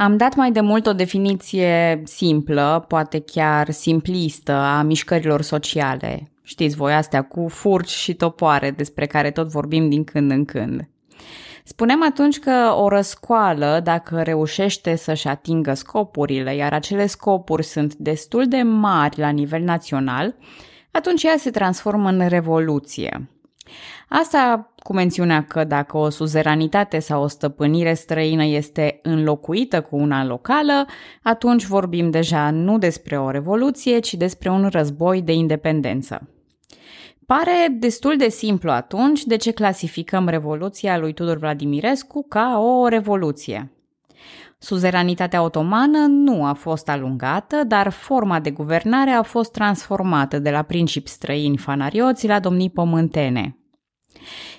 Am dat mai de mult o definiție simplă, poate chiar simplistă, a mișcărilor sociale. Știți voi astea cu furci și topoare despre care tot vorbim din când în când. Spunem atunci că o răscoală, dacă reușește să-și atingă scopurile, iar acele scopuri sunt destul de mari la nivel național, atunci ea se transformă în revoluție. Asta cu mențiunea că dacă o suzeranitate sau o stăpânire străină este înlocuită cu una locală, atunci vorbim deja nu despre o revoluție, ci despre un război de independență. Pare destul de simplu atunci de ce clasificăm Revoluția lui Tudor Vladimirescu ca o revoluție. Suzeranitatea otomană nu a fost alungată, dar forma de guvernare a fost transformată de la principi străini fanarioți la domnii pământene.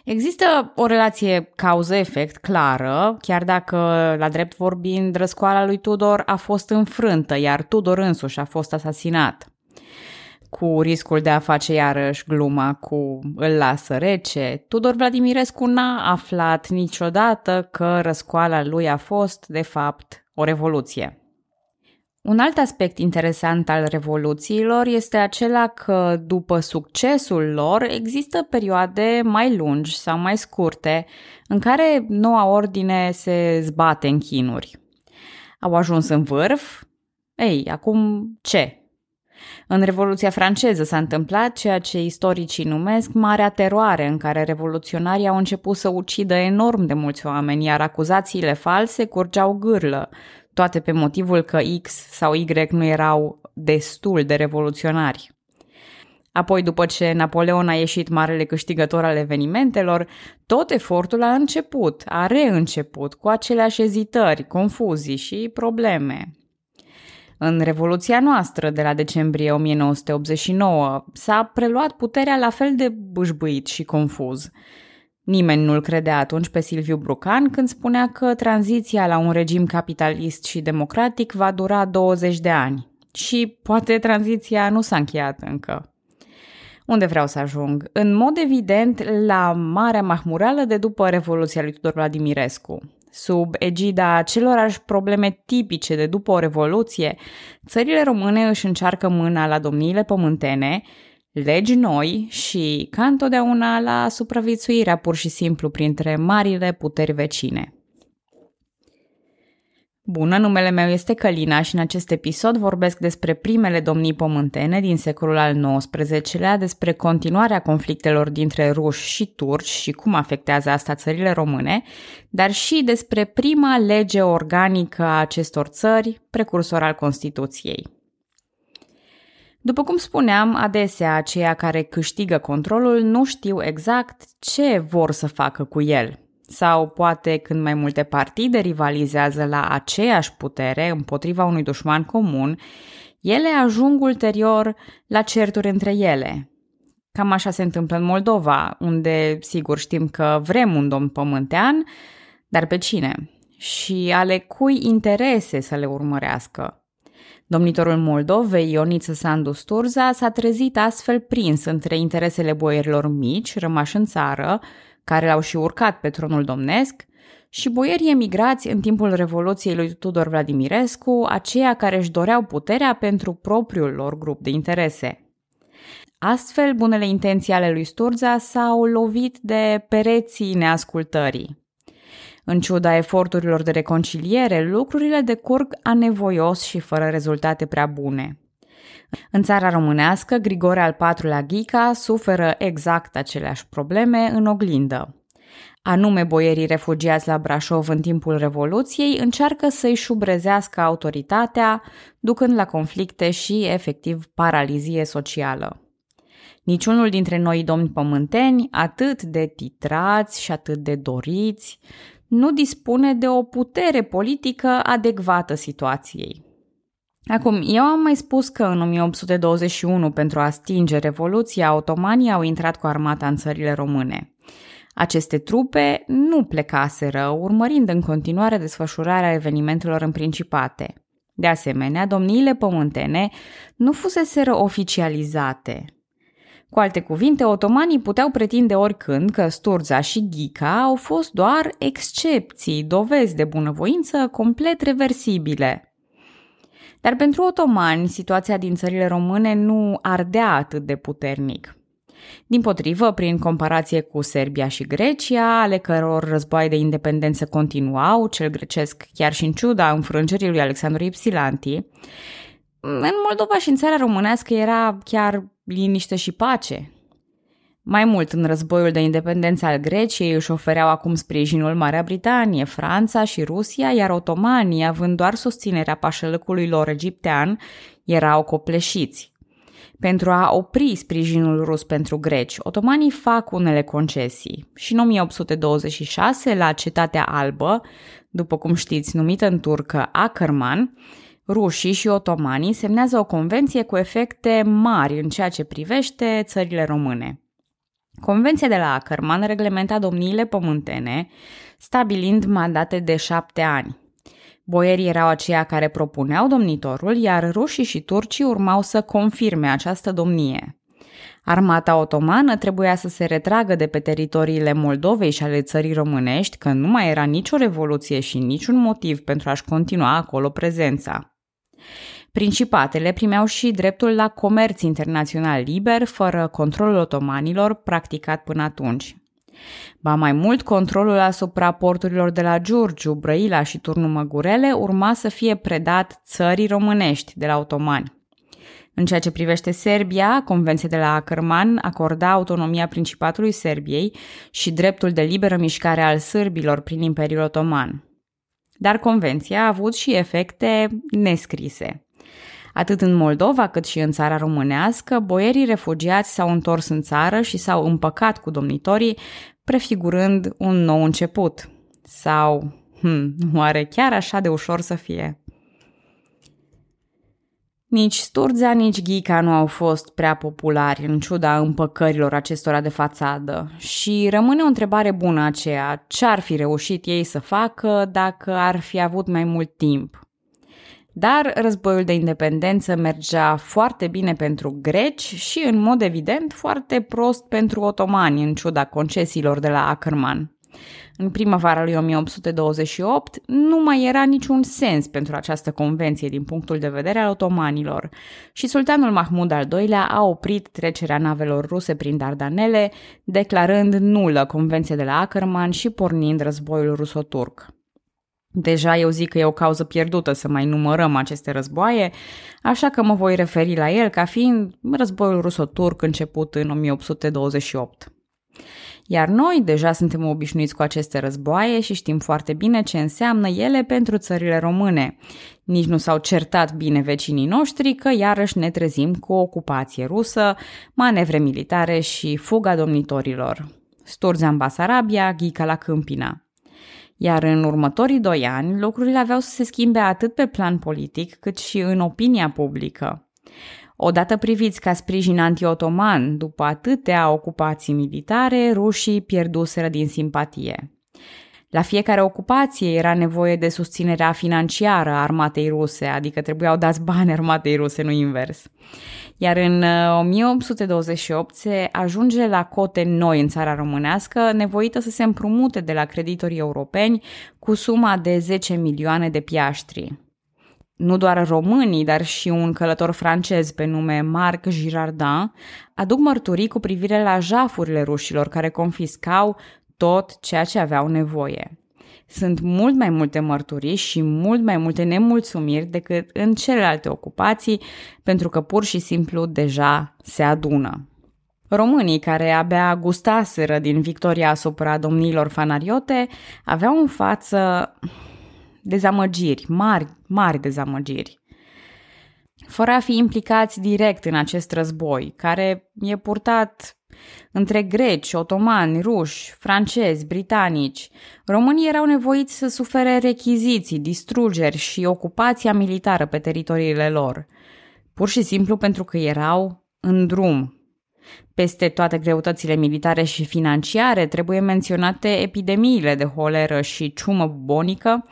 Există o relație cauză-efect clară, chiar dacă, la drept vorbind, răscoala lui Tudor a fost înfrântă, iar Tudor însuși a fost asasinat cu riscul de a face iarăși gluma cu îl lasă rece, Tudor Vladimirescu n-a aflat niciodată că răscoala lui a fost, de fapt, o revoluție. Un alt aspect interesant al revoluțiilor este acela că, după succesul lor, există perioade mai lungi sau mai scurte în care noua ordine se zbate în chinuri. Au ajuns în vârf? Ei, acum ce? În Revoluția franceză s-a întâmplat ceea ce istoricii numesc Marea Teroare, în care revoluționarii au început să ucidă enorm de mulți oameni, iar acuzațiile false curgeau gârlă, toate pe motivul că X sau Y nu erau destul de revoluționari. Apoi, după ce Napoleon a ieșit marele câștigător al evenimentelor, tot efortul a început, a reînceput, cu aceleași ezitări, confuzii și probleme. În Revoluția noastră de la decembrie 1989 s-a preluat puterea la fel de bâșbâit și confuz. Nimeni nu-l credea atunci pe Silviu Brucan când spunea că tranziția la un regim capitalist și democratic va dura 20 de ani. Și poate tranziția nu s-a încheiat încă. Unde vreau să ajung? În mod evident, la Marea Mahmureală de după Revoluția lui Tudor Vladimirescu. Sub egida acelorași probleme tipice de după o revoluție, țările române își încearcă mâna la domniile pământene, legi noi și, ca întotdeauna, la supraviețuirea pur și simplu printre marile puteri vecine. Bună, numele meu este Călina și în acest episod vorbesc despre primele domnii pământene din secolul al XIX-lea, despre continuarea conflictelor dintre ruși și turci și cum afectează asta țările române, dar și despre prima lege organică a acestor țări, precursor al Constituției. După cum spuneam, adesea aceia care câștigă controlul nu știu exact ce vor să facă cu el – sau poate când mai multe partide rivalizează la aceeași putere împotriva unui dușman comun, ele ajung ulterior la certuri între ele. Cam așa se întâmplă în Moldova, unde sigur știm că vrem un domn pământean, dar pe cine? Și ale cui interese să le urmărească? Domnitorul Moldovei, Ioniță Sandu Sturza, s-a trezit astfel prins între interesele boierilor mici, rămași în țară, care l-au și urcat pe tronul domnesc, și boierii emigrați în timpul Revoluției lui Tudor Vladimirescu, aceia care își doreau puterea pentru propriul lor grup de interese. Astfel, bunele intenții ale lui Sturza s-au lovit de pereții neascultării. În ciuda eforturilor de reconciliere, lucrurile decurg anevoios și fără rezultate prea bune. În țara românească, Grigore al IV-lea Ghica suferă exact aceleași probleme în oglindă. Anume, boierii refugiați la Brașov în timpul Revoluției încearcă să-i șubrezească autoritatea, ducând la conflicte și, efectiv, paralizie socială. Niciunul dintre noi domni pământeni, atât de titrați și atât de doriți, nu dispune de o putere politică adecvată situației. Acum, eu am mai spus că în 1821, pentru a stinge Revoluția, otomanii au intrat cu armata în țările române. Aceste trupe nu plecaseră, urmărind în continuare desfășurarea evenimentelor în principate. De asemenea, domniile pământene nu fuseseră oficializate. Cu alte cuvinte, otomanii puteau pretinde oricând că Sturza și Ghica au fost doar excepții, dovezi de bunăvoință complet reversibile. Dar pentru otomani, situația din țările române nu ardea atât de puternic. Din potrivă, prin comparație cu Serbia și Grecia, ale căror războaie de independență continuau, cel grecesc chiar și în ciuda înfrângerii lui Alexandru Ipsilanti, în Moldova și în țara românească era chiar liniște și pace. Mai mult, în războiul de independență al Greciei își ofereau acum sprijinul Marea Britanie, Franța și Rusia, iar otomanii, având doar susținerea pașălăcului lor egiptean, erau copleșiți. Pentru a opri sprijinul rus pentru greci, otomanii fac unele concesii și în 1826, la Cetatea Albă, după cum știți, numită în turcă Ackerman, rușii și otomanii semnează o convenție cu efecte mari în ceea ce privește țările române. Convenția de la Ackerman reglementa domniile pământene, stabilind mandate de șapte ani. Boierii erau aceia care propuneau domnitorul, iar rușii și turcii urmau să confirme această domnie. Armata otomană trebuia să se retragă de pe teritoriile Moldovei și ale țării românești, că nu mai era nicio revoluție și niciun motiv pentru a-și continua acolo prezența. Principatele primeau și dreptul la comerț internațional liber, fără controlul otomanilor practicat până atunci. Ba mai mult, controlul asupra porturilor de la Giurgiu, Brăila și Turnul Măgurele urma să fie predat țării românești de la otomani. În ceea ce privește Serbia, Convenția de la Ackerman acorda autonomia Principatului Serbiei și dreptul de liberă mișcare al sârbilor prin Imperiul Otoman. Dar convenția a avut și efecte nescrise. Atât în Moldova cât și în țara românească, boierii refugiați s-au întors în țară și s-au împăcat cu domnitorii, prefigurând un nou început. Sau, hmm, oare chiar așa de ușor să fie? Nici Sturza, nici Ghica nu au fost prea populari în ciuda împăcărilor acestora de fațadă și rămâne o întrebare bună aceea, ce ar fi reușit ei să facă dacă ar fi avut mai mult timp? Dar războiul de independență mergea foarte bine pentru greci și, în mod evident, foarte prost pentru otomani, în ciuda concesiilor de la Ackerman. În primăvara lui 1828 nu mai era niciun sens pentru această convenție din punctul de vedere al otomanilor și sultanul Mahmud al II-lea a oprit trecerea navelor ruse prin Dardanele, declarând nulă convenția de la Ackerman și pornind războiul ruso-turc. Deja eu zic că e o cauză pierdută să mai numărăm aceste războaie, așa că mă voi referi la el ca fiind războiul ruso-turc început în 1828. Iar noi deja suntem obișnuiți cu aceste războaie și știm foarte bine ce înseamnă ele pentru țările române. Nici nu s-au certat bine vecinii noștri că iarăși ne trezim cu o ocupație rusă, manevre militare și fuga domnitorilor. Sturza în Basarabia, Ghica la Câmpina. Iar în următorii doi ani, lucrurile aveau să se schimbe atât pe plan politic cât și în opinia publică. Odată priviți ca sprijin anti-otoman, după atâtea ocupații militare, rușii pierduseră din simpatie. La fiecare ocupație era nevoie de susținerea financiară a armatei ruse, adică trebuiau dați bani armatei ruse, nu invers. Iar în 1828 uh, se ajunge la cote noi în țara românească, nevoită să se împrumute de la creditorii europeni cu suma de 10 milioane de piaștri nu doar românii, dar și un călător francez pe nume Marc Girardin, aduc mărturii cu privire la jafurile rușilor care confiscau tot ceea ce aveau nevoie. Sunt mult mai multe mărturii și mult mai multe nemulțumiri decât în celelalte ocupații, pentru că pur și simplu deja se adună. Românii care abia gustaseră din victoria asupra domnilor fanariote aveau în față dezamăgiri, mari, mari dezamăgiri. Fără a fi implicați direct în acest război, care e purtat între greci, otomani, ruși, francezi, britanici, românii erau nevoiți să sufere rechiziții, distrugeri și ocupația militară pe teritoriile lor, pur și simplu pentru că erau în drum. Peste toate greutățile militare și financiare trebuie menționate epidemiile de holeră și ciumă bubonică,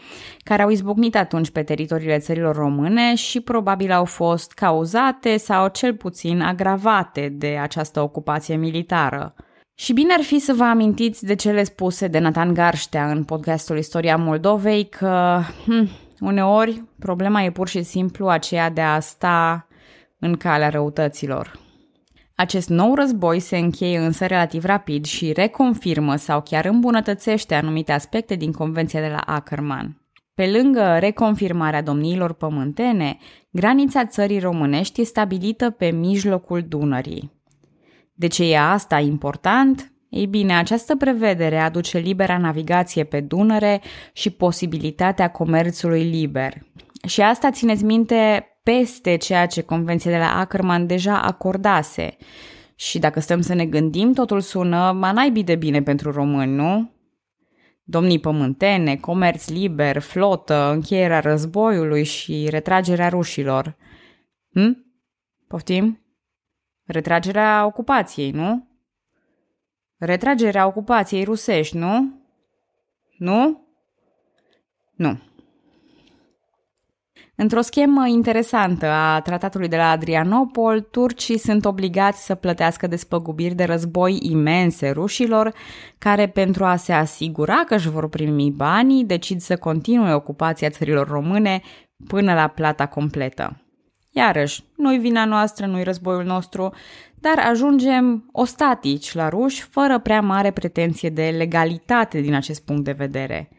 care au izbucnit atunci pe teritoriile țărilor române și probabil au fost cauzate sau cel puțin agravate de această ocupație militară. Și bine ar fi să vă amintiți de cele spuse de Nathan Garștea în podcastul Istoria Moldovei că hm, uneori problema e pur și simplu aceea de a sta în calea răutăților. Acest nou război se încheie însă relativ rapid și reconfirmă sau chiar îmbunătățește anumite aspecte din Convenția de la Ackerman. Pe lângă reconfirmarea domniilor pământene, granița țării românești e stabilită pe mijlocul Dunării. De ce e asta important? Ei bine, această prevedere aduce libera navigație pe Dunăre și posibilitatea comerțului liber. Și asta țineți minte peste ceea ce Convenția de la Ackerman deja acordase. Și dacă stăm să ne gândim, totul sună manaibii de bine pentru români, nu? Domnii pământene, comerț liber, flotă, încheierea războiului și retragerea rușilor. Hm? Poftim? Retragerea ocupației, nu? Retragerea ocupației rusești, nu? Nu? Nu. Într-o schemă interesantă a tratatului de la Adrianopol, turcii sunt obligați să plătească despăgubiri de război imense rușilor, care pentru a se asigura că își vor primi banii, decid să continue ocupația țărilor române până la plata completă. Iarăși, nu-i vina noastră, nu-i războiul nostru, dar ajungem ostatici la ruși fără prea mare pretenție de legalitate din acest punct de vedere –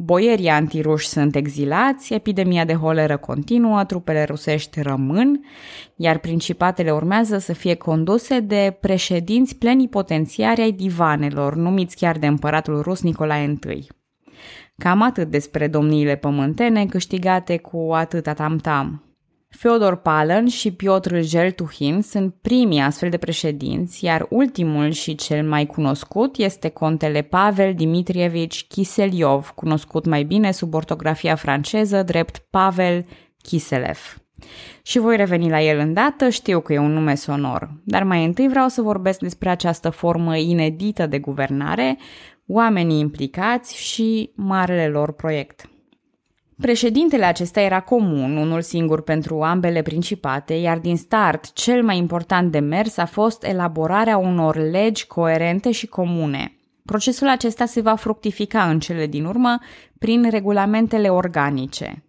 Boierii antiruși sunt exilați, epidemia de holeră continuă, trupele rusești rămân, iar principatele urmează să fie conduse de președinți plenipotențiari ai divanelor, numiți chiar de împăratul rus Nicolae I. Cam atât despre domniile pământene câștigate cu atâta tam-tam. Feodor Palen și Piotr Jeltuhin sunt primii astfel de președinți, iar ultimul și cel mai cunoscut este contele Pavel Dimitrievici Kiseliov, cunoscut mai bine sub ortografia franceză drept Pavel Kiselev. Și voi reveni la el îndată, știu că e un nume sonor, dar mai întâi vreau să vorbesc despre această formă inedită de guvernare, oamenii implicați și marele lor proiect. Președintele acesta era comun, unul singur pentru ambele principate, iar din start cel mai important demers a fost elaborarea unor legi coerente și comune. Procesul acesta se va fructifica în cele din urmă prin regulamentele organice.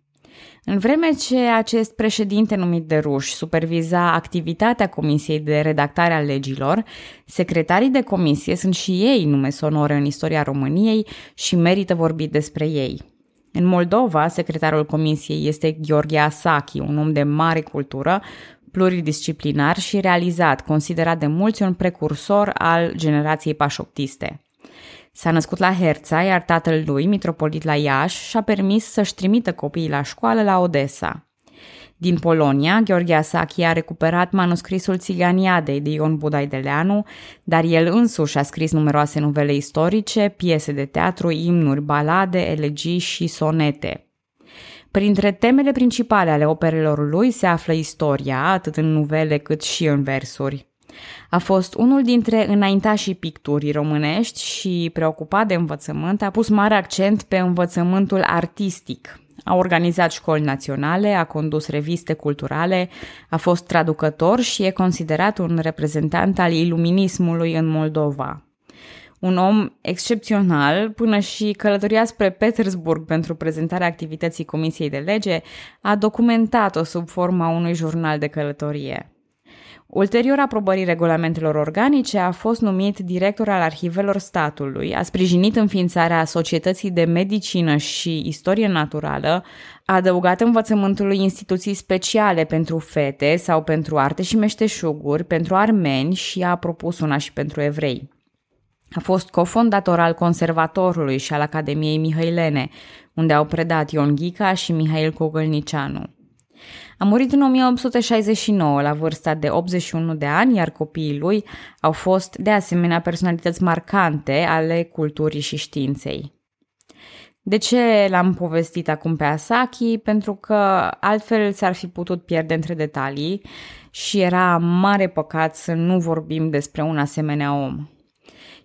În vreme ce acest președinte numit de ruși superviza activitatea Comisiei de redactare a legilor, secretarii de comisie sunt și ei nume sonore în istoria României și merită vorbit despre ei. În Moldova, secretarul comisiei este Gheorghe Asachi, un om de mare cultură, pluridisciplinar și realizat, considerat de mulți un precursor al generației pașoptiste. S-a născut la Herța, iar tatăl lui, mitropolit la Iași, și-a permis să-și trimită copiii la școală la Odessa. Din Polonia, Gheorghe Asachi a recuperat manuscrisul Țiganiadei de Ion Budai de Leanu, dar el însuși a scris numeroase novele istorice, piese de teatru, imnuri, balade, elegii și sonete. Printre temele principale ale operelor lui se află istoria, atât în novele cât și în versuri. A fost unul dintre înaintașii picturii românești și, preocupat de învățământ, a pus mare accent pe învățământul artistic, a organizat școli naționale, a condus reviste culturale, a fost traducător și e considerat un reprezentant al iluminismului în Moldova. Un om excepțional, până și călătoria spre Petersburg pentru prezentarea activității Comisiei de Lege, a documentat-o sub forma unui jurnal de călătorie. Ulterior aprobării regulamentelor organice, a fost numit director al arhivelor statului, a sprijinit înființarea Societății de Medicină și Istorie Naturală, a adăugat învățământului instituții speciale pentru fete sau pentru arte și meșteșuguri, pentru armeni și a propus una și pentru evrei. A fost cofondator al Conservatorului și al Academiei Mihailene, unde au predat Ion Ghica și Mihail Cogălnicianu. A murit în 1869 la vârsta de 81 de ani, iar copiii lui au fost de asemenea personalități marcante ale culturii și științei. De ce l-am povestit acum pe Asaki? Pentru că altfel s-ar fi putut pierde între detalii. și era mare păcat să nu vorbim despre un asemenea om.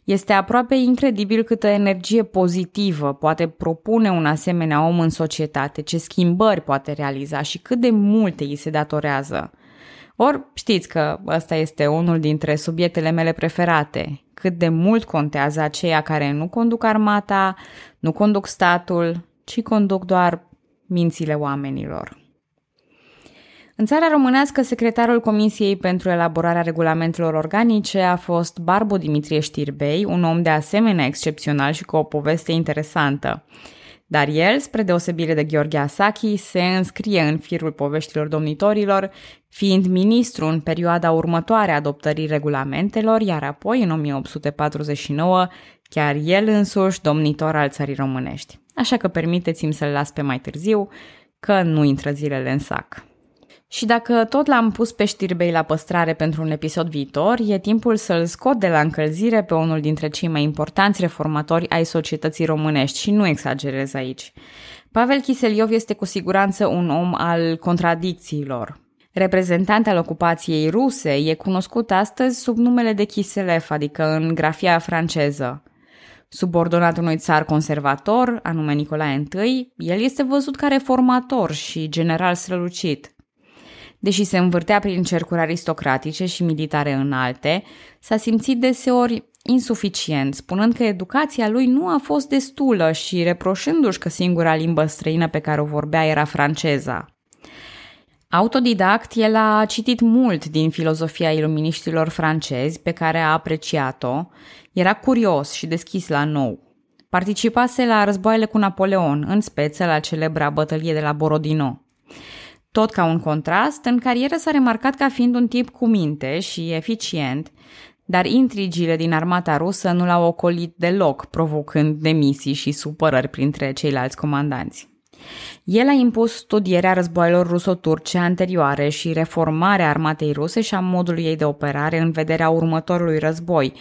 Este aproape incredibil câtă energie pozitivă poate propune un asemenea om în societate, ce schimbări poate realiza și cât de multe îi se datorează. Ori știți că ăsta este unul dintre subiectele mele preferate, cât de mult contează aceia care nu conduc armata, nu conduc statul, ci conduc doar mințile oamenilor. În țara românească, secretarul Comisiei pentru elaborarea regulamentelor organice a fost Barbu Dimitrie Știrbei, un om de asemenea excepțional și cu o poveste interesantă. Dar el, spre deosebire de Gheorghe Asachi, se înscrie în firul poveștilor domnitorilor, fiind ministru în perioada următoare a adoptării regulamentelor, iar apoi, în 1849, chiar el însuși domnitor al țării românești. Așa că permiteți-mi să-l las pe mai târziu, că nu intră zilele în sac. Și dacă tot l-am pus pe știrbei la păstrare pentru un episod viitor, e timpul să-l scot de la încălzire pe unul dintre cei mai importanți reformatori ai societății românești și nu exagerez aici. Pavel Chiseliov este cu siguranță un om al contradicțiilor. Reprezentant al ocupației ruse, e cunoscut astăzi sub numele de Kiselev, adică în grafia franceză. Subordonat unui țar conservator, anume Nicolae I, el este văzut ca reformator și general strălucit. Deși se învârtea prin cercuri aristocratice și militare înalte, s-a simțit deseori insuficient, spunând că educația lui nu a fost destulă și reproșându-și că singura limbă străină pe care o vorbea era franceza. Autodidact, el a citit mult din filozofia iluminiștilor francezi pe care a apreciat-o, era curios și deschis la nou. Participase la războaiele cu Napoleon, în speță la celebra bătălie de la Borodino. Tot ca un contrast, în carieră s-a remarcat ca fiind un tip cu minte și eficient, dar intrigile din armata rusă nu l-au ocolit deloc, provocând demisii și supărări printre ceilalți comandanți. El a impus studierea războaielor ruso-turce anterioare și reformarea armatei ruse și a modului ei de operare în vederea următorului război,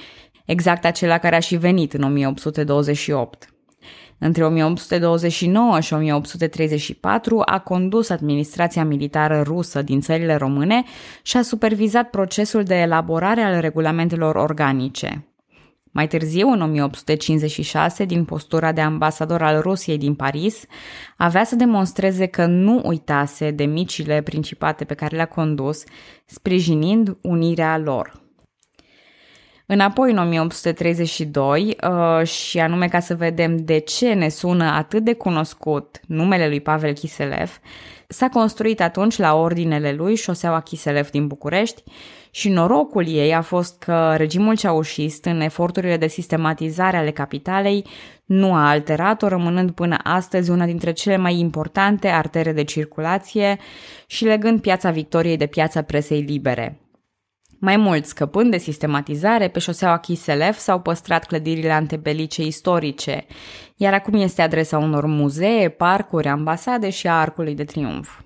exact acela care a și venit în 1828. Între 1829 și 1834 a condus administrația militară rusă din țările române și a supervizat procesul de elaborare al regulamentelor organice. Mai târziu, în 1856, din postura de ambasador al Rusiei din Paris, avea să demonstreze că nu uitase de micile principate pe care le-a condus, sprijinind unirea lor. Înapoi în 1832 uh, și anume ca să vedem de ce ne sună atât de cunoscut numele lui Pavel Chiselev, s-a construit atunci la ordinele lui șoseaua Chiselev din București și norocul ei a fost că regimul ceaușist, în eforturile de sistematizare ale capitalei, nu a alterat-o, rămânând până astăzi una dintre cele mai importante artere de circulație și legând piața Victoriei de piața presei libere. Mai mult, scăpând de sistematizare, pe șoseaua Chiselev s-au păstrat clădirile antebelice istorice, iar acum este adresa unor muzee, parcuri, ambasade și a Arcului de Triunf.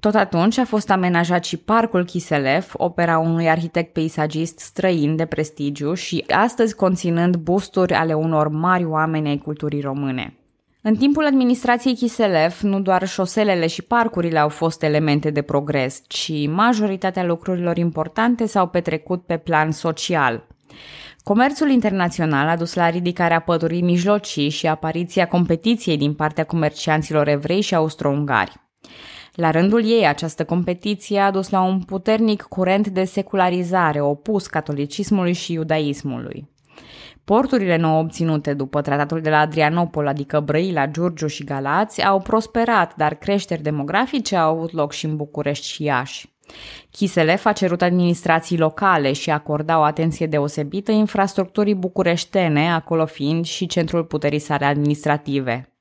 Tot atunci a fost amenajat și Parcul Chiselev, opera unui arhitect peisagist străin de prestigiu și astăzi conținând busturi ale unor mari oameni ai culturii române. În timpul administrației Chiselev, nu doar șoselele și parcurile au fost elemente de progres, ci majoritatea lucrurilor importante s-au petrecut pe plan social. Comerțul internațional a dus la ridicarea pădurii mijlocii și apariția competiției din partea comercianților evrei și austro-ungari. La rândul ei, această competiție a dus la un puternic curent de secularizare opus catolicismului și iudaismului. Porturile nou obținute după tratatul de la Adrianopol, adică Brăila, Giurgiu și Galați, au prosperat, dar creșteri demografice au avut loc și în București și Iași. Chiselev a cerut administrații locale și acorda o atenție deosebită infrastructurii bucureștene, acolo fiind și centrul puterii sale administrative.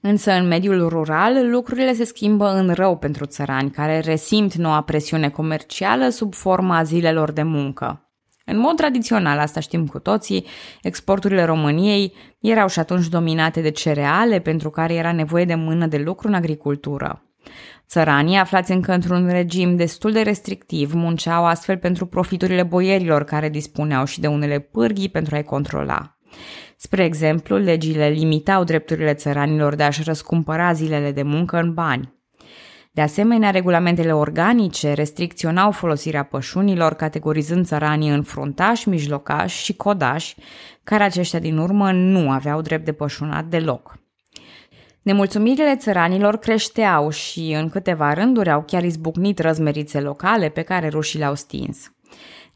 Însă în mediul rural lucrurile se schimbă în rău pentru țărani care resimt noua presiune comercială sub forma zilelor de muncă. În mod tradițional, asta știm cu toții, exporturile României erau și atunci dominate de cereale pentru care era nevoie de mână de lucru în agricultură. Țăranii, aflați încă într-un regim destul de restrictiv, munceau astfel pentru profiturile boierilor care dispuneau și de unele pârghii pentru a-i controla. Spre exemplu, legile limitau drepturile țăranilor de a-și răscumpăra zilele de muncă în bani. De asemenea, regulamentele organice restricționau folosirea pășunilor, categorizând țăranii în fruntași, mijlocași și codași, care aceștia din urmă nu aveau drept de pășunat deloc. Nemulțumirile țăranilor creșteau și în câteva rânduri au chiar izbucnit răzmerițe locale pe care rușii le-au stins.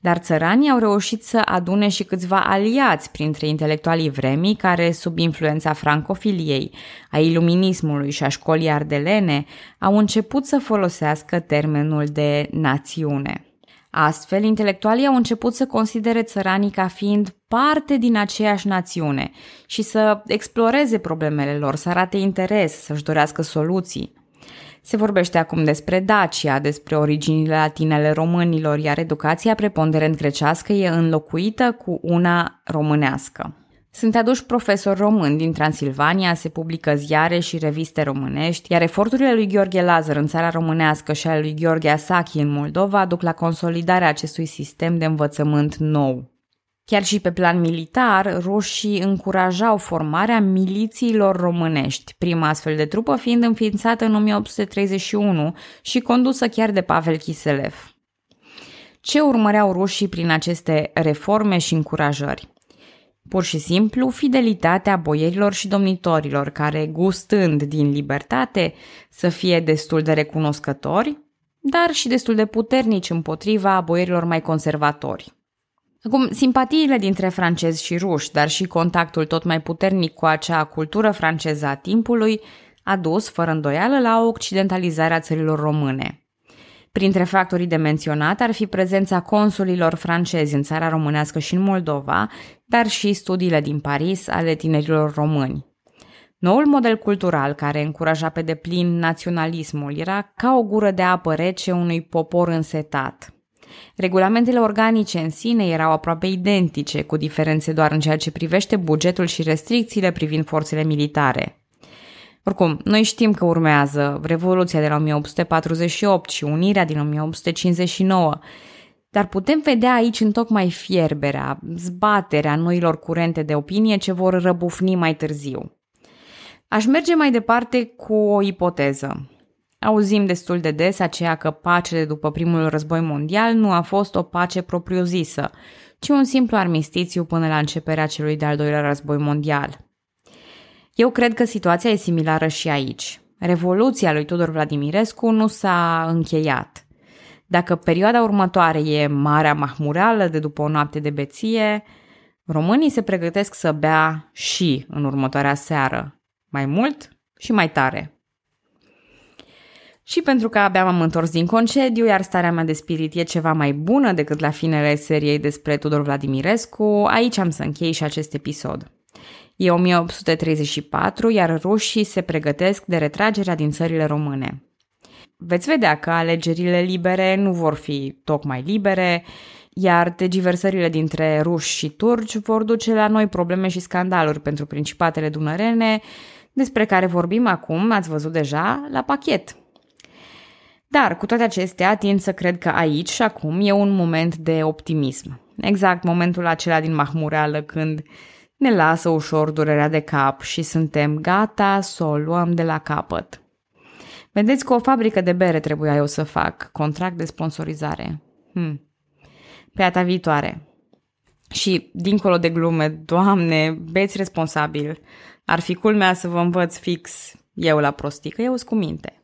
Dar țăranii au reușit să adune și câțiva aliați printre intelectualii vremii care, sub influența francofiliei, a iluminismului și a școlii ardelene, au început să folosească termenul de națiune. Astfel, intelectualii au început să considere țăranii ca fiind parte din aceeași națiune și să exploreze problemele lor, să arate interes, să-și dorească soluții. Se vorbește acum despre Dacia, despre originile latine ale românilor, iar educația preponderent grecească e înlocuită cu una românească. Sunt aduși profesori români din Transilvania, se publică ziare și reviste românești, iar eforturile lui Gheorghe Lazar în țara românească și ale lui Gheorghe Asachi în Moldova duc la consolidarea acestui sistem de învățământ nou. Chiar și pe plan militar, rușii încurajau formarea milițiilor românești, prima astfel de trupă fiind înființată în 1831 și condusă chiar de Pavel Chiselev. Ce urmăreau rușii prin aceste reforme și încurajări? Pur și simplu, fidelitatea boierilor și domnitorilor, care, gustând din libertate, să fie destul de recunoscători, dar și destul de puternici împotriva boierilor mai conservatori. Acum, simpatiile dintre francezi și ruși, dar și contactul tot mai puternic cu acea cultură franceză a timpului, a dus, fără îndoială, la o occidentalizare a țărilor române – Printre factorii de menționat ar fi prezența consulilor francezi în țara românească și în Moldova, dar și studiile din Paris ale tinerilor români. Noul model cultural care încuraja pe deplin naționalismul era ca o gură de apă rece unui popor însetat. Regulamentele organice în sine erau aproape identice, cu diferențe doar în ceea ce privește bugetul și restricțiile privind forțele militare. Oricum, noi știm că urmează Revoluția de la 1848 și Unirea din 1859, dar putem vedea aici în tocmai fierberea, zbaterea noilor curente de opinie ce vor răbufni mai târziu. Aș merge mai departe cu o ipoteză. Auzim destul de des aceea că pacea de după primul război mondial nu a fost o pace propriu-zisă, ci un simplu armistițiu până la începerea celui de-al doilea război mondial. Eu cred că situația e similară și aici. Revoluția lui Tudor Vladimirescu nu s-a încheiat. Dacă perioada următoare e Marea Mahmureală de după o noapte de beție, românii se pregătesc să bea și în următoarea seară, mai mult și mai tare. Și pentru că abia m-am întors din concediu, iar starea mea de spirit e ceva mai bună decât la finele seriei despre Tudor Vladimirescu, aici am să închei și acest episod. E 1834, iar rușii se pregătesc de retragerea din țările române. Veți vedea că alegerile libere nu vor fi tocmai libere, iar degiversările dintre ruși și turci vor duce la noi probleme și scandaluri pentru principatele dunărene, despre care vorbim acum, ați văzut deja, la pachet. Dar, cu toate acestea, tind să cred că aici și acum e un moment de optimism. Exact momentul acela din Mahmureală când ne lasă ușor durerea de cap și suntem gata să o luăm de la capăt. Vedeți că o fabrică de bere trebuia eu să fac, contract de sponsorizare. Hmm. Pe data viitoare. Și, dincolo de glume, doamne, beți responsabil. Ar fi culmea să vă învăț fix eu la prostică, eu cu minte.